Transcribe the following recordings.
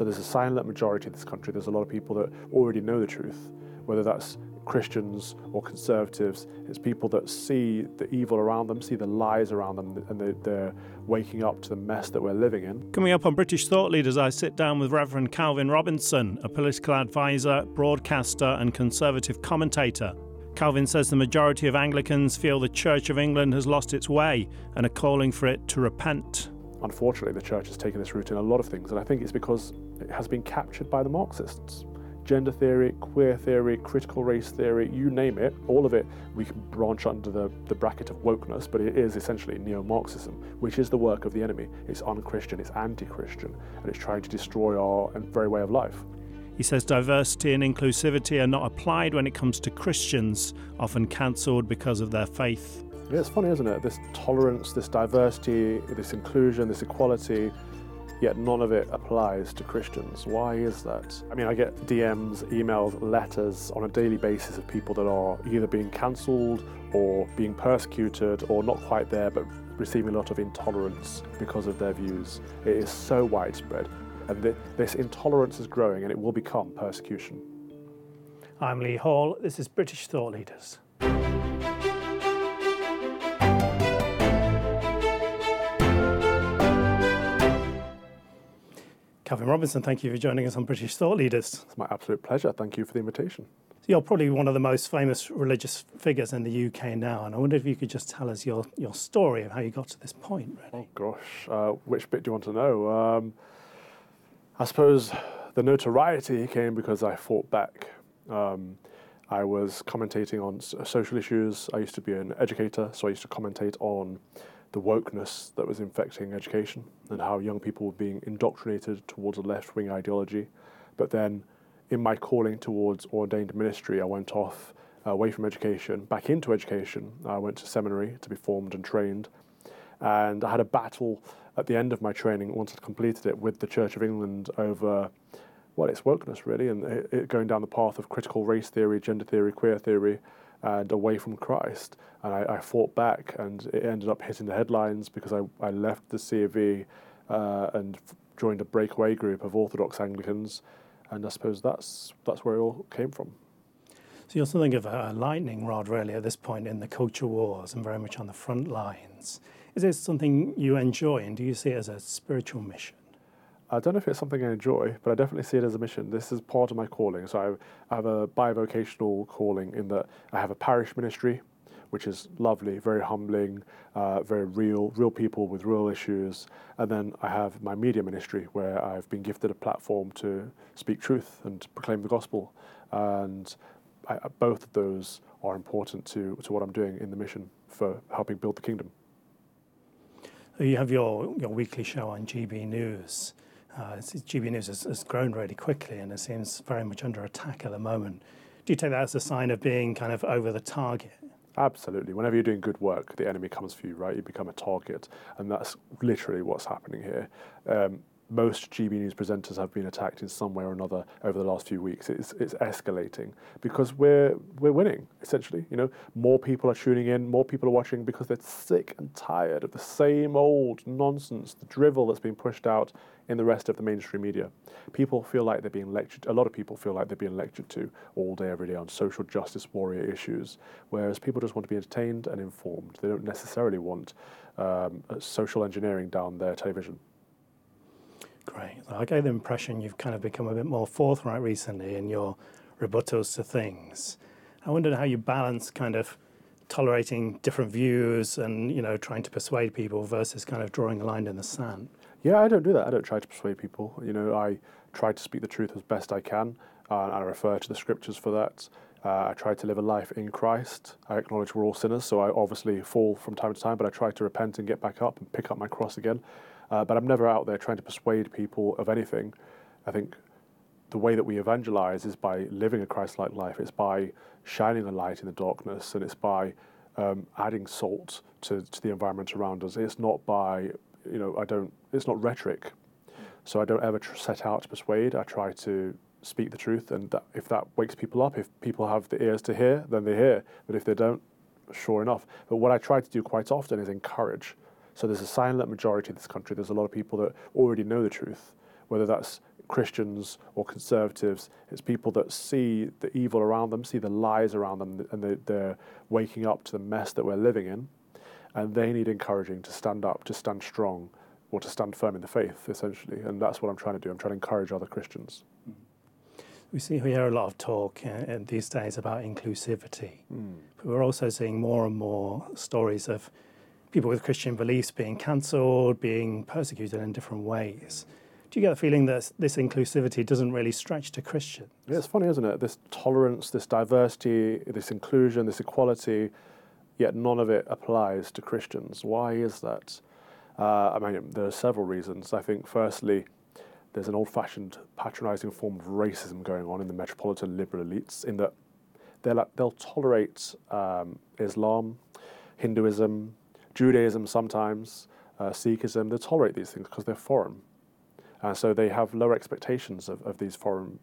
So there's a silent majority in this country. There's a lot of people that already know the truth, whether that's Christians or conservatives. It's people that see the evil around them, see the lies around them, and they, they're waking up to the mess that we're living in. Coming up on British Thought Leaders, I sit down with Reverend Calvin Robinson, a political advisor, broadcaster, and conservative commentator. Calvin says the majority of Anglicans feel the Church of England has lost its way and are calling for it to repent. Unfortunately, the church has taken this route in a lot of things, and I think it's because has been captured by the Marxists gender theory, queer theory, critical race theory, you name it, all of it we can branch under the, the bracket of wokeness, but it is essentially neo Marxism, which is the work of the enemy. It's unchristian, it's anti Christian, and it's trying to destroy our very way of life. He says diversity and inclusivity are not applied when it comes to Christians, often cancelled because of their faith. It's funny, isn't it? This tolerance, this diversity, this inclusion, this equality yet none of it applies to Christians. Why is that? I mean, I get DMs, emails, letters on a daily basis of people that are either being cancelled or being persecuted or not quite there but receiving a lot of intolerance because of their views. It is so widespread. And th- this intolerance is growing and it will become persecution. I'm Lee Hall. This is British Thought Leaders. Calvin Robinson, thank you for joining us on British Thought Leaders. It's my absolute pleasure. Thank you for the invitation. So you're probably one of the most famous religious figures in the UK now, and I wonder if you could just tell us your, your story of how you got to this point, really. Oh, gosh, uh, which bit do you want to know? Um, I suppose the notoriety came because I fought back. Um, I was commentating on social issues. I used to be an educator, so I used to commentate on the wokeness that was infecting education and how young people were being indoctrinated towards a left wing ideology. But then, in my calling towards ordained ministry, I went off uh, away from education, back into education. I went to seminary to be formed and trained. And I had a battle at the end of my training, once I'd completed it, with the Church of England over, well, its wokeness really, and it, it going down the path of critical race theory, gender theory, queer theory, and away from Christ. And I, I, fought back, and it ended up hitting the headlines because I, I left the c CAV uh, and f- joined a breakaway group of Orthodox Anglicans, and I suppose that's that's where it all came from. So you're something of a lightning rod, really, at this point in the culture wars, and very much on the front lines. Is this something you enjoy, and do you see it as a spiritual mission? I don't know if it's something I enjoy, but I definitely see it as a mission. This is part of my calling. So I, have a bivocational calling in that I have a parish ministry, which is lovely, very humbling, uh, very real, real people with real issues. And then I have my media ministry, where I've been gifted a platform to speak truth and proclaim the gospel. And I, both of those are important to, to what I'm doing in the mission for helping build the kingdom. You have your, your weekly show on GB News. Uh, GB News has, has, grown really quickly and it seems very much under attack at the moment. Do you take that as a sign of being kind of over the target? Absolutely. Whenever you're doing good work, the enemy comes for you, right? You become a target, and that's literally what's happening here. Um, most GB News presenters have been attacked in some way or another over the last few weeks. It's, it's escalating because we're we're winning essentially. You know, more people are tuning in, more people are watching because they're sick and tired of the same old nonsense, the drivel that's being pushed out in the rest of the mainstream media. People feel like they're being lectured. A lot of people feel like they're being lectured to all day, every day on social justice warrior issues, whereas people just want to be entertained and informed. They don't necessarily want um, social engineering down their television. Great. I get the impression you've kind of become a bit more forthright recently in your rebuttals to things. I wondered how you balance kind of tolerating different views and you know trying to persuade people versus kind of drawing a line in the sand. Yeah, I don't do that. I don't try to persuade people. You know, I try to speak the truth as best I can, uh, and I refer to the scriptures for that. Uh, I try to live a life in Christ. I acknowledge we're all sinners, so I obviously fall from time to time, but I try to repent and get back up and pick up my cross again. Uh, but I'm never out there trying to persuade people of anything. I think the way that we evangelize is by living a Christ like life, it's by shining a light in the darkness, and it's by um, adding salt to, to the environment around us. It's not by, you know, I don't, it's not rhetoric. So I don't ever tr- set out to persuade. I try to speak the truth, and that, if that wakes people up, if people have the ears to hear, then they hear. But if they don't, sure enough. But what I try to do quite often is encourage. So there's a silent majority in this country. There's a lot of people that already know the truth, whether that's Christians or conservatives. It's people that see the evil around them, see the lies around them, and they, they're waking up to the mess that we're living in. And they need encouraging to stand up, to stand strong, or to stand firm in the faith, essentially. And that's what I'm trying to do. I'm trying to encourage other Christians. We see we hear a lot of talk uh, these days about inclusivity, Mm. but we're also seeing more and more stories of people with Christian beliefs being cancelled, being persecuted in different ways. Do you get the feeling that this inclusivity doesn't really stretch to Christians? Yeah, it's funny, isn't it? This tolerance, this diversity, this inclusion, this equality, yet none of it applies to Christians. Why is that? Uh, I mean, there are several reasons. I think, firstly, there's an old fashioned patronizing form of racism going on in the metropolitan liberal elites, in that they'll, they'll tolerate um, Islam, Hinduism, Judaism sometimes, uh, Sikhism, they'll tolerate these things because they're foreign. And so they have lower expectations of, of these foreign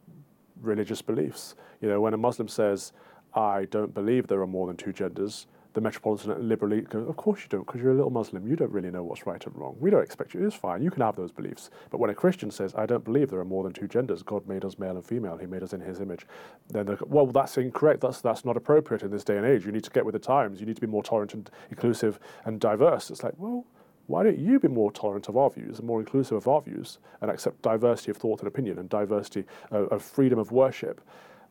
religious beliefs. You know, when a Muslim says, I don't believe there are more than two genders, the metropolitan liberal elite goes, Of course you don't, because you're a little Muslim. You don't really know what's right and wrong. We don't expect you. It's fine. You can have those beliefs. But when a Christian says, I don't believe there are more than two genders, God made us male and female, He made us in His image, then they go, Well, that's incorrect. That's, that's not appropriate in this day and age. You need to get with the times. You need to be more tolerant and inclusive and diverse. It's like, Well, why don't you be more tolerant of our views and more inclusive of our views and accept diversity of thought and opinion and diversity of, of freedom of worship?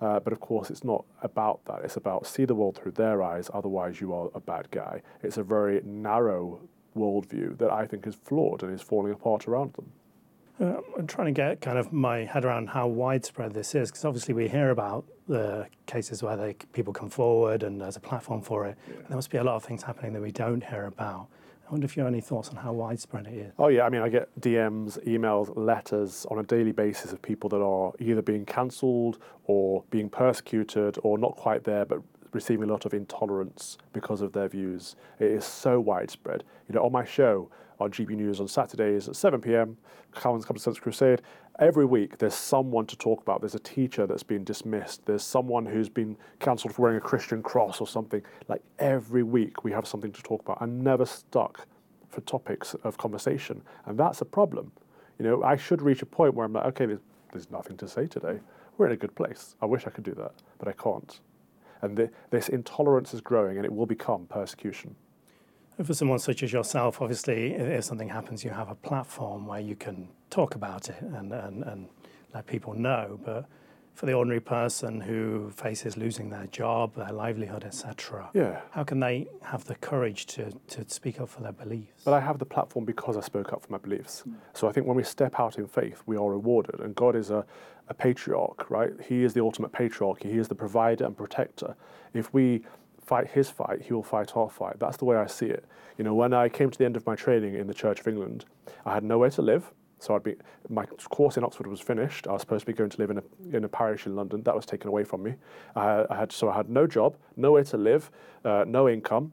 Uh, but of course, it's not about that. It's about see the world through their eyes, otherwise, you are a bad guy. It's a very narrow worldview that I think is flawed and is falling apart around them. Uh, I'm trying to get kind of my head around how widespread this is, because obviously we hear about the cases where they, people come forward and there's a platform for it. Yeah. There must be a lot of things happening that we don't hear about. I wonder if you have any thoughts on how widespread it is. Oh yeah, I mean, I get DMs, emails, letters on a daily basis of people that are either being cancelled or being persecuted or not quite there, but receiving a lot of intolerance because of their views. It is so widespread. You know, on my show on GB News on Saturdays at 7 p.m., Calvin's Common Sense Crusade. Every week, there's someone to talk about. There's a teacher that's been dismissed. There's someone who's been cancelled for wearing a Christian cross or something. Like every week, we have something to talk about. I'm never stuck for topics of conversation, and that's a problem. You know, I should reach a point where I'm like, okay, there's, there's nothing to say today. We're in a good place. I wish I could do that, but I can't. And the, this intolerance is growing, and it will become persecution. For someone such as yourself, obviously, if something happens, you have a platform where you can talk about it and, and, and let people know. But for the ordinary person who faces losing their job, their livelihood, etc., Yeah. how can they have the courage to, to speak up for their beliefs? But I have the platform because I spoke up for my beliefs. Hmm. So I think when we step out in faith, we are rewarded. And God is a, a patriarch, right? He is the ultimate patriarch. He is the provider and protector. If we fight his fight, he will fight our fight. That's the way I see it. You know, when I came to the end of my training in the Church of England, I had nowhere to live. So I'd be my course in Oxford was finished. I was supposed to be going to live in a in a parish in London. That was taken away from me. I, I had so I had no job, nowhere to live, uh, no income.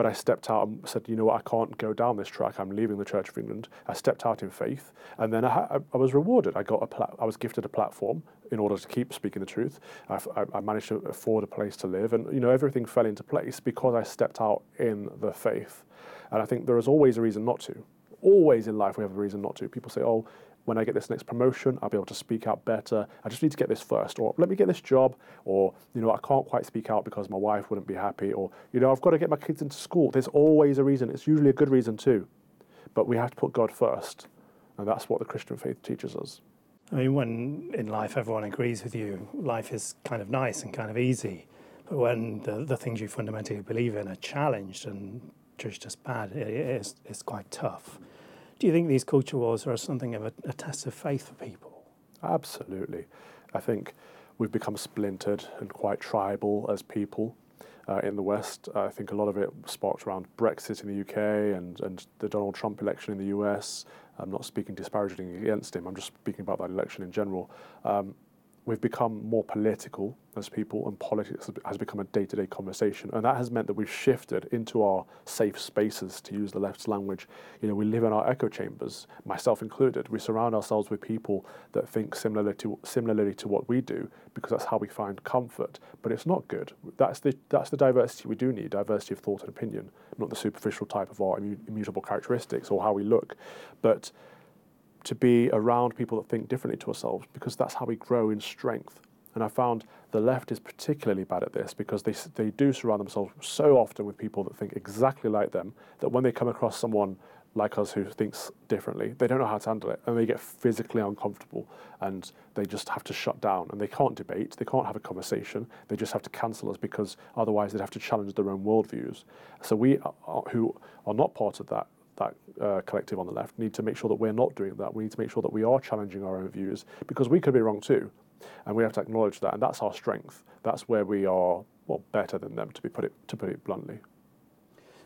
But I stepped out and said, you know what, I can't go down this track. I'm leaving the Church of England. I stepped out in faith, and then I, ha- I was rewarded. I got a pla- I was gifted a platform in order to keep speaking the truth. I, f- I- I managed to afford a place to live, and you know everything fell into place because I stepped out in the faith. And I think there is always a reason not to. Always in life we have a reason not to. People say, oh, when I get this next promotion, I'll be able to speak out better. I just need to get this first, or let me get this job, or you know, I can't quite speak out because my wife wouldn't be happy, or you know, I've got to get my kids into school. There's always a reason. It's usually a good reason too, but we have to put God first, and that's what the Christian faith teaches us. I mean, when in life everyone agrees with you, life is kind of nice and kind of easy. But when the, the things you fundamentally believe in are challenged and judged as bad, it is it's quite tough. Do you think these culture wars are something of a, a test of faith for people? Absolutely. I think we've become splintered and quite tribal as people uh, in the West. I think a lot of it sparked around Brexit in the UK and, and the Donald Trump election in the US. I'm not speaking disparagingly against him, I'm just speaking about that election in general. Um, we've become more political as people, and politics has become a day to day conversation. And that has meant that we've shifted into our safe spaces, to use the left's language. You know, we live in our echo chambers, myself included. We surround ourselves with people that think similarly to, similarly to what we do because that's how we find comfort. But it's not good. That's the, that's the diversity we do need diversity of thought and opinion, not the superficial type of our immu- immutable characteristics or how we look. But to be around people that think differently to ourselves because that's how we grow in strength. And I found the left is particularly bad at this because they, they do surround themselves so often with people that think exactly like them that when they come across someone like us who thinks differently, they don't know how to handle it and they get physically uncomfortable and they just have to shut down and they can't debate, they can't have a conversation, they just have to cancel us because otherwise they'd have to challenge their own worldviews. So we are, who are not part of that that uh, collective on the left need to make sure that we're not doing that. We need to make sure that we are challenging our own views because we could be wrong too, and we have to acknowledge that. And that's our strength. That's where we are well better than them, to be put it to put it bluntly.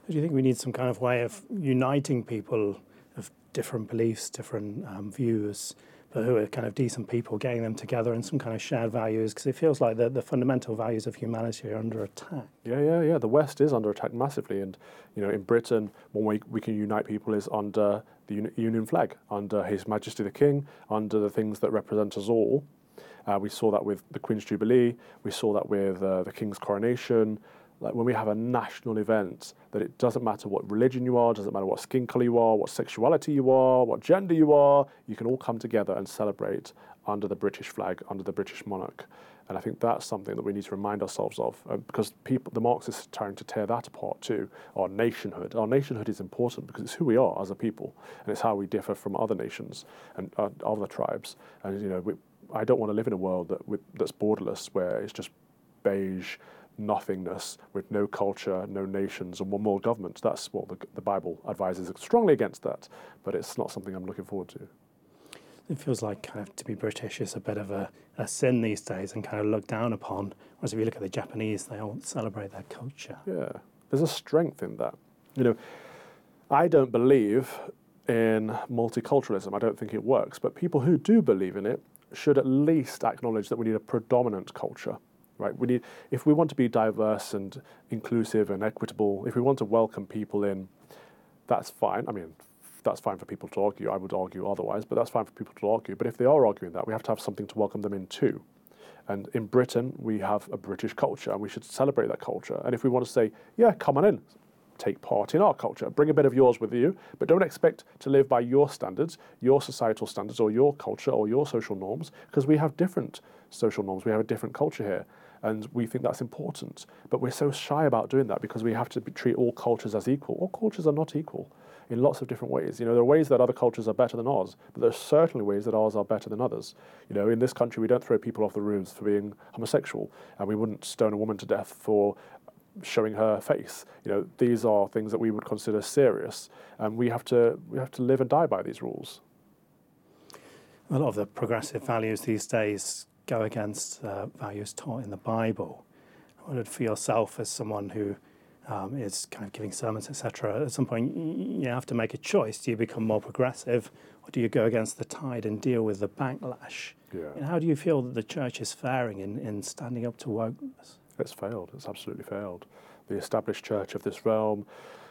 Do you think we need some kind of way of uniting people of different beliefs, different um, views, who are kind of decent people, getting them together in some kind of shared values? Because it feels like the, the fundamental values of humanity are under attack. Yeah, yeah, yeah. The West is under attack massively, and you know, in Britain, one way we can unite people is under the Union flag, under His Majesty the King, under the things that represent us all. Uh, we saw that with the Queen's Jubilee. We saw that with uh, the King's coronation like when we have a national event, that it doesn't matter what religion you are, doesn't matter what skin color you are, what sexuality you are, what gender you are, you can all come together and celebrate under the British flag, under the British monarch. And I think that's something that we need to remind ourselves of uh, because people, the Marxists are trying to tear that apart too. Our nationhood. Our nationhood is important because it's who we are as a people and it's how we differ from other nations and uh, other tribes. And, you know, we, I don't want to live in a world that, with, that's borderless where it's just beige nothingness with no culture, no nations, and one world government. That's what the, the Bible advises strongly against that, but it's not something I'm looking forward to. It feels like kind of to be British is a bit of a, a sin these days and kind of looked down upon. Whereas if you look at the Japanese, they all celebrate their culture. Yeah, there's a strength in that. You know, I don't believe in multiculturalism. I don't think it works. But people who do believe in it should at least acknowledge that we need a predominant culture right? We need, if we want to be diverse and inclusive and equitable, if we want to welcome people in, that's fine. I mean, that's fine for people to argue. I would argue otherwise, but that's fine for people to argue. But if they are arguing that, we have to have something to welcome them in too. And in Britain, we have a British culture, and we should celebrate that culture. And if we want to say, yeah, come on in, take part in our culture, bring a bit of yours with you, but don't expect to live by your standards, your societal standards, or your culture, or your social norms, because we have different social norms. We have a different culture here and we think that's important. But we're so shy about doing that because we have to be, treat all cultures as equal. All cultures are not equal in lots of different ways. You know, there are ways that other cultures are better than ours, but there are certainly ways that ours are better than others. You know, in this country, we don't throw people off the roofs for being homosexual, and we wouldn't stone a woman to death for showing her face. You know, these are things that we would consider serious, and we have to we have to live and die by these rules. A lot of the progressive values these days go against uh, values taught in the Bible. I wondered for yourself, as someone who um, is kind of giving sermons, etc., at some point you have to make a choice. Do you become more progressive, or do you go against the tide and deal with the backlash? Yeah. And how do you feel that the church is faring in, in standing up to wokeness? It's failed. It's absolutely failed. The established church of this realm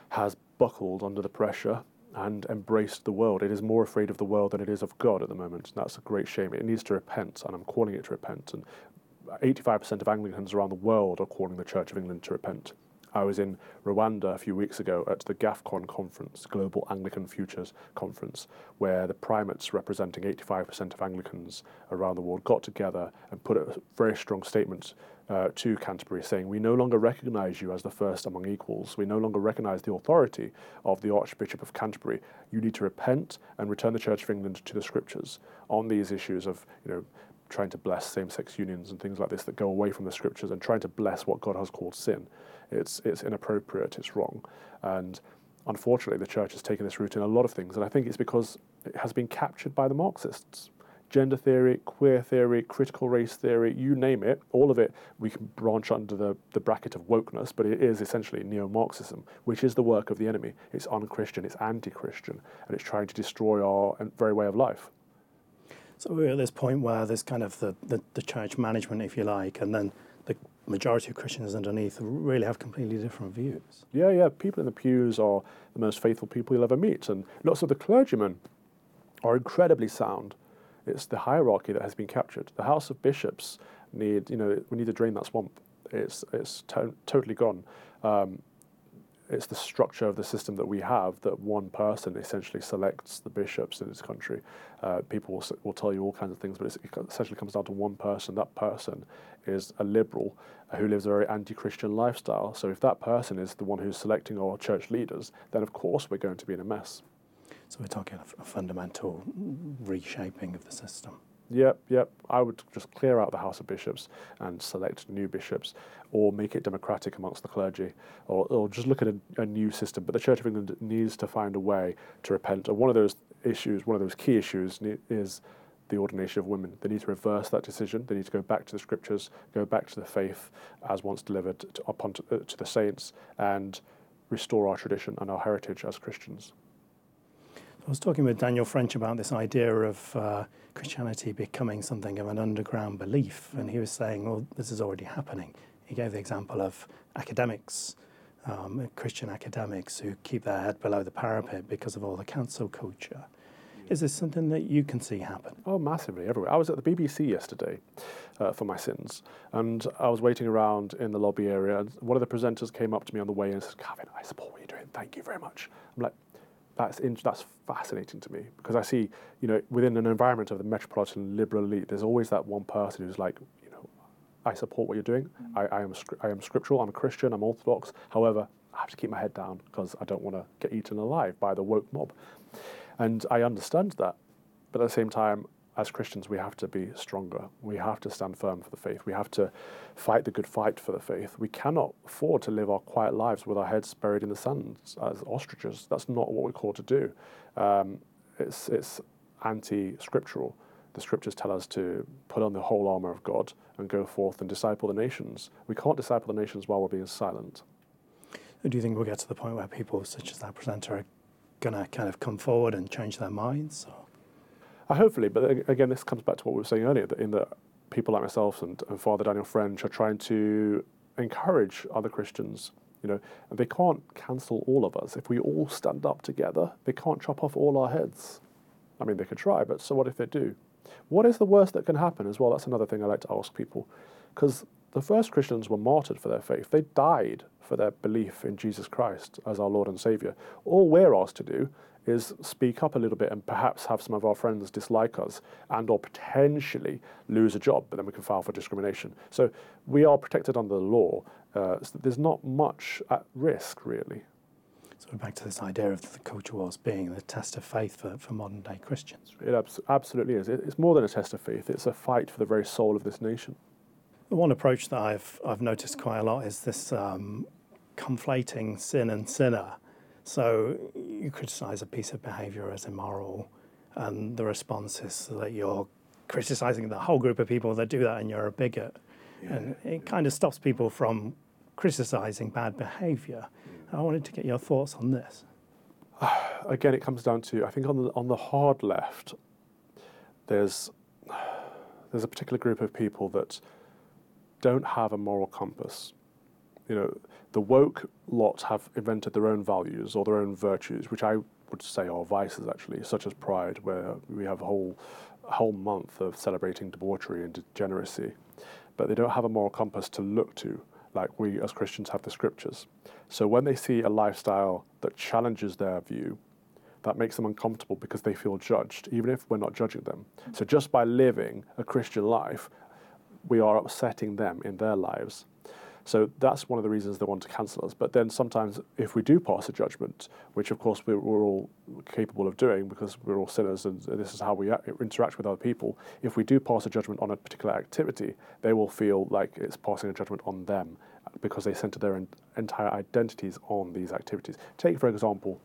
has buckled under the pressure and embraced the world. It is more afraid of the world than it is of God at the moment. And that's a great shame. It needs to repent, and I'm calling it to repent. And 85% of Anglicans around the world are calling the Church of England to repent. I was in Rwanda a few weeks ago at the GAFCON conference, Global Anglican Futures Conference, where the primates representing 85% of Anglicans around the world got together and put a very strong statement uh, to Canterbury saying, We no longer recognize you as the first among equals. We no longer recognize the authority of the Archbishop of Canterbury. You need to repent and return the Church of England to the scriptures on these issues of, you know, trying to bless same-sex unions and things like this that go away from the scriptures and trying to bless what God has called sin. It's it's inappropriate. It's wrong, and unfortunately, the church has taken this route in a lot of things, and I think it's because it has been captured by the Marxists. Gender theory, queer theory, critical race theory, you name it, all of it, we can branch under the, the bracket of wokeness, but it is essentially neo Marxism, which is the work of the enemy. It's unchristian, it's anti Christian, and it's trying to destroy our very way of life. So we're at this point where there's kind of the, the, the church management, if you like, and then the majority of Christians underneath really have completely different views. Yeah, yeah. People in the pews are the most faithful people you'll ever meet, and lots of the clergymen are incredibly sound. It's the hierarchy that has been captured. The House of Bishops need, you know, we need to drain that swamp. It's it's to- totally gone. Um, it's the structure of the system that we have that one person essentially selects the bishops in this country. Uh, people will, will tell you all kinds of things, but it essentially comes down to one person. That person is a liberal who lives a very anti-Christian lifestyle. So if that person is the one who's selecting our church leaders, then of course we're going to be in a mess. So we're talking a, a fundamental reshaping of the system. Yep, yep. I would just clear out the House of Bishops and select new bishops, or make it democratic amongst the clergy, or, or just look at a, a, new system. But the Church of England needs to find a way to repent. And one of those issues, one of those key issues, is the ordination of women. They need to reverse that decision. They need to go back to the scriptures, go back to the faith as once delivered to, upon to, uh, to the saints, and restore our tradition and our heritage as Christians. I was talking with Daniel French about this idea of uh, Christianity becoming something of an underground belief, and he was saying, well, this is already happening. He gave the example of academics, um, Christian academics who keep their head below the parapet because of all the cancel culture. Is this something that you can see happen? Oh, massively, everywhere. I was at the BBC yesterday uh, for my sins, and I was waiting around in the lobby area, and one of the presenters came up to me on the way and said, Calvin, I support what you're doing. Thank you very much. I'm like, that's in, that's fascinating to me because I see, you know, within an environment of the metropolitan liberal elite, there's always that one person who's like, you know, I support what you're doing. Mm-hmm. I, I am I am scriptural. I'm a Christian. I'm Orthodox. However, I have to keep my head down because I don't want to get eaten alive by the woke mob, and I understand that. But at the same time, as Christians, we have to be stronger. We have to stand firm for the faith. We have to fight the good fight for the faith. We cannot afford to live our quiet lives with our heads buried in the sand as ostriches. That's not what we're called to do. Um, it's it's anti-scriptural. The scriptures tell us to put on the whole armor of God and go forth and disciple the nations. We can't disciple the nations while we're being silent. Do you think we'll get to the point where people such as that presenter are going to kind of come forward and change their minds? Or? Uh, hopefully, but again, this comes back to what we were saying earlier, that in that people like myself and, and Father Daniel French are trying to encourage other Christians. You know, and they can't cancel all of us. If we all stand up together, they can't chop off all our heads. I mean, they could try, but so what if they do? What is the worst that can happen as well? That's another thing I like to ask people. Because the first Christians were martyred for their faith. They died for their belief in Jesus Christ as our Lord and Savior. All we're asked to do is speak up a little bit and perhaps have some of our friends dislike us and or potentially lose a job, but then we can file for discrimination. So we are protected under the law. Uh, so there's not much at risk, really. So back to this idea of the culture wars being the test of faith for, for modern day Christians. It abs- absolutely is. It, it's more than a test of faith. It's a fight for the very soul of this nation. The one approach that I've I've noticed quite a lot is this um, conflating sin and sinner. So you criticize a piece of behavior as immoral, and the response is that you're criticizing the whole group of people that do that and you're a bigot. Yeah. And it kind of stops people from criticizing bad behavior. I wanted to get your thoughts on this. Again, it comes down to I think on the on the hard left, there's there's a particular group of people that don't have a moral compass. You know, the woke lot have invented their own values or their own virtues, which I would say are vices actually, such as pride, where we have a whole, whole month of celebrating debauchery and degeneracy. But they don't have a moral compass to look to, like we as Christians have the scriptures. So when they see a lifestyle that challenges their view, that makes them uncomfortable because they feel judged, even if we're not judging them. So just by living a Christian life, we are upsetting them in their lives. So that's one of the reasons they want to cancel us. But then sometimes, if we do pass a judgment, which of course we're, we're all capable of doing because we're all sinners and this is how we interact with other people, if we do pass a judgment on a particular activity, they will feel like it's passing a judgment on them because they center their entire identities on these activities. Take, for example,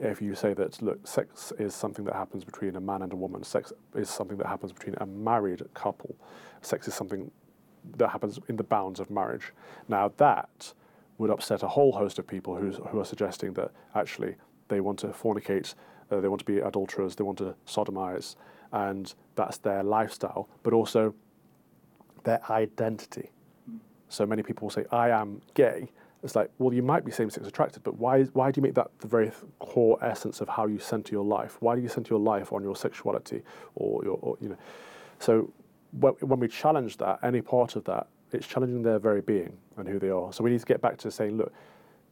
if you say that look, sex is something that happens between a man and a woman, sex is something that happens between a married couple, sex is something that happens in the bounds of marriage. Now that would upset a whole host of people who who are suggesting that actually they want to fornicate, uh, they want to be adulterers, they want to sodomize, and that's their lifestyle, but also their identity. So many people will say, "I am gay." It's like, well, you might be same-sex attracted, but why? Why do you make that the very core essence of how you center your life? Why do you center your life on your sexuality, or your, or, you know? So when we challenge that, any part of that, it's challenging their very being and who they are. So we need to get back to saying, look,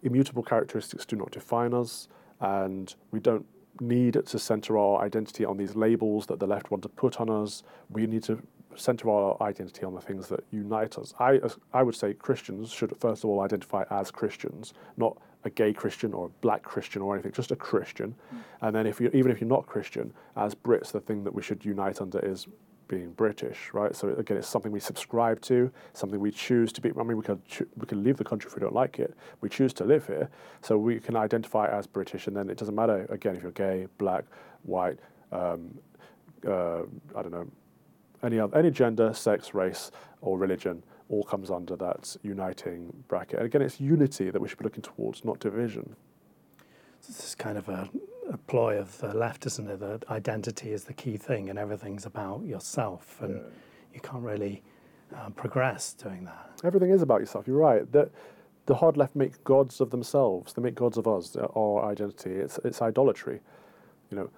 immutable characteristics do not define us, and we don't need to center our identity on these labels that the left want to put on us. We need to center our identity on the things that unite us. I, I would say Christians should first of all identify as Christians, not a gay Christian or a black Christian or anything, just a Christian. Mm. And then if you even if you're not Christian, as Brits, the thing that we should unite under is being British, right? So again, it's something we subscribe to, something we choose to be. I mean, we can we can leave the country if we don't like it. We choose to live here, so we can identify as British, and then it doesn't matter again if you're gay, black, white, um, uh, I don't know, any other, any gender, sex, race, or religion. All comes under that uniting bracket. And again, it's unity that we should be looking towards, not division. This is kind of a a ploy of the left, isn't it? That identity is the key thing, and everything's about yourself, and yeah. you can't really uh, progress doing that. Everything is about yourself. You're right. The, the hard left make gods of themselves. They make gods of us, our identity. It's it's idolatry. You know,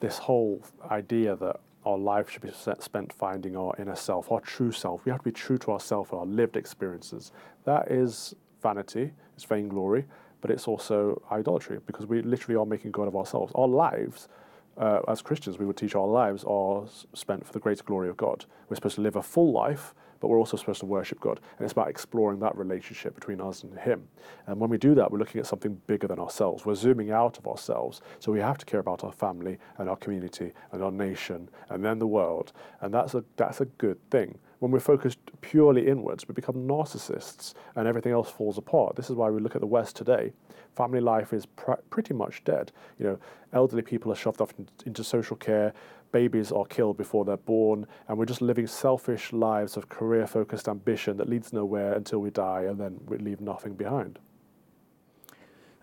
this whole idea that our life should be spent finding our inner self, our true self. We have to be true to ourselves our lived experiences. That is vanity. It's vainglory but it's also idolatry because we literally are making God of ourselves. Our lives, uh, as Christians, we would teach our lives are spent for the greater glory of God. We're supposed to live a full life, but we're also supposed to worship God. And it's about exploring that relationship between us and Him. And when we do that, we're looking at something bigger than ourselves. We're zooming out of ourselves. So we have to care about our family and our community and our nation and then the world. And that's a, that's a good thing when we're focused purely inwards, we become narcissists and everything else falls apart. This is why we look at the West today. Family life is pr- pretty much dead. You know, elderly people are shoved off in- into social care, babies are killed before they're born, and we're just living selfish lives of career focused ambition that leads nowhere until we die and then we leave nothing behind.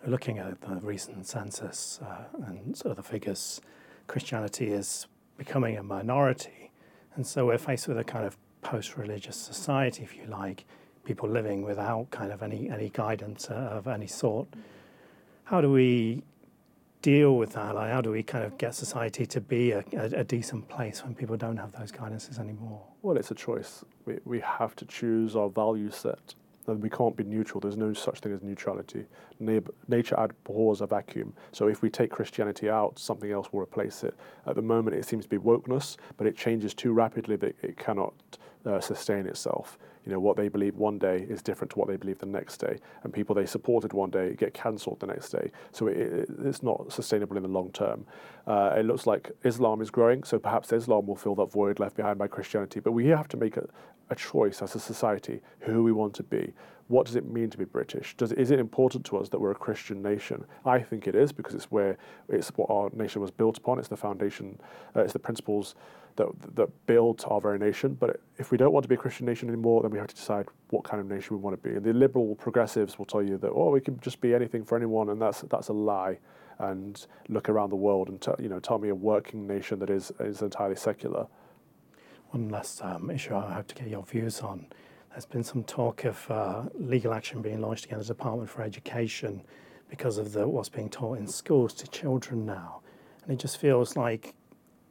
Looking at the recent census uh, and the figures, Christianity is becoming a minority. And so we're faced with a kind of post-religious society, if you like, people living without kind of any any guidance uh, of any sort. How do we deal with that? Like, how do we kind of get society to be a, a, a, decent place when people don't have those guidances anymore? Well, it's a choice. We, we have to choose our value set. We can't be neutral. There's no such thing as neutrality. Nature abhors a vacuum. So if we take Christianity out, something else will replace it. At the moment, it seems to be wokeness, but it changes too rapidly that it cannot uh, sustain itself. You know, what they believe one day is different to what they believe the next day, and people they supported one day get cancelled the next day. So it, it, it's not sustainable in the long term. Uh, it looks like Islam is growing, so perhaps Islam will fill that void left behind by Christianity. But we have to make a, a choice as a society who we want to be. What does it mean to be British? Does, is it important to us that we're a Christian nation? I think it is because it's where it's what our nation was built upon. It's the foundation. Uh, it's the principles that that built our very nation. But if we don't want to be a Christian nation anymore, then we have to decide what kind of nation we want to be. And the liberal progressives will tell you that oh, we can just be anything for anyone, and that's that's a lie. And look around the world and t- you know tell me a working nation that is is entirely secular. One last um, issue I have to get your views on. There's been some talk of uh, legal action being launched against the Department for Education because of the, what's being taught in schools to children now. And it just feels like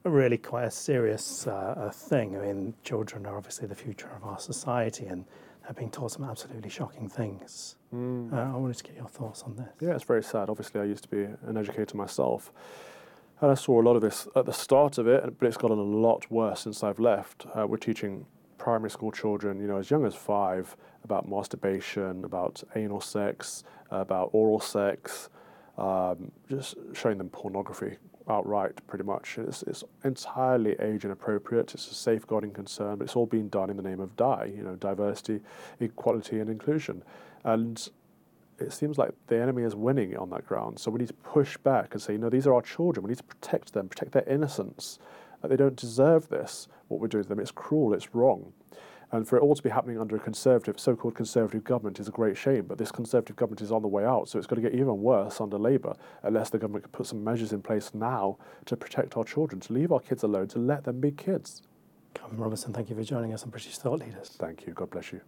really quite a serious uh, thing. I mean, children are obviously the future of our society, and they're being taught some absolutely shocking things. Mm. Uh, I wanted to get your thoughts on this. Yeah, it's very sad. Obviously, I used to be an educator myself, and I saw a lot of this at the start of it, but it's gotten a lot worse since I've left. Uh, we're teaching primary school children, you know, as young as five, about masturbation, about anal sex, about oral sex, um, just showing them pornography outright, pretty much. It's, it's entirely age inappropriate. It's a safeguarding concern, but it's all being done in the name of you know, diversity, equality, and inclusion. And it seems like the enemy is winning on that ground. So we need to push back and say, you know, these are our children. We need to protect them, protect their innocence. They don't deserve this. What we're doing to them, it's cruel, it's wrong. And for it all to be happening under a conservative, so-called conservative government is a great shame. But this conservative government is on the way out, so it's going to get even worse under Labour unless the government can put some measures in place now to protect our children, to leave our kids alone, to let them be kids. Calvin Robinson, thank you for joining us on British Thought Leaders. Thank you. God bless you.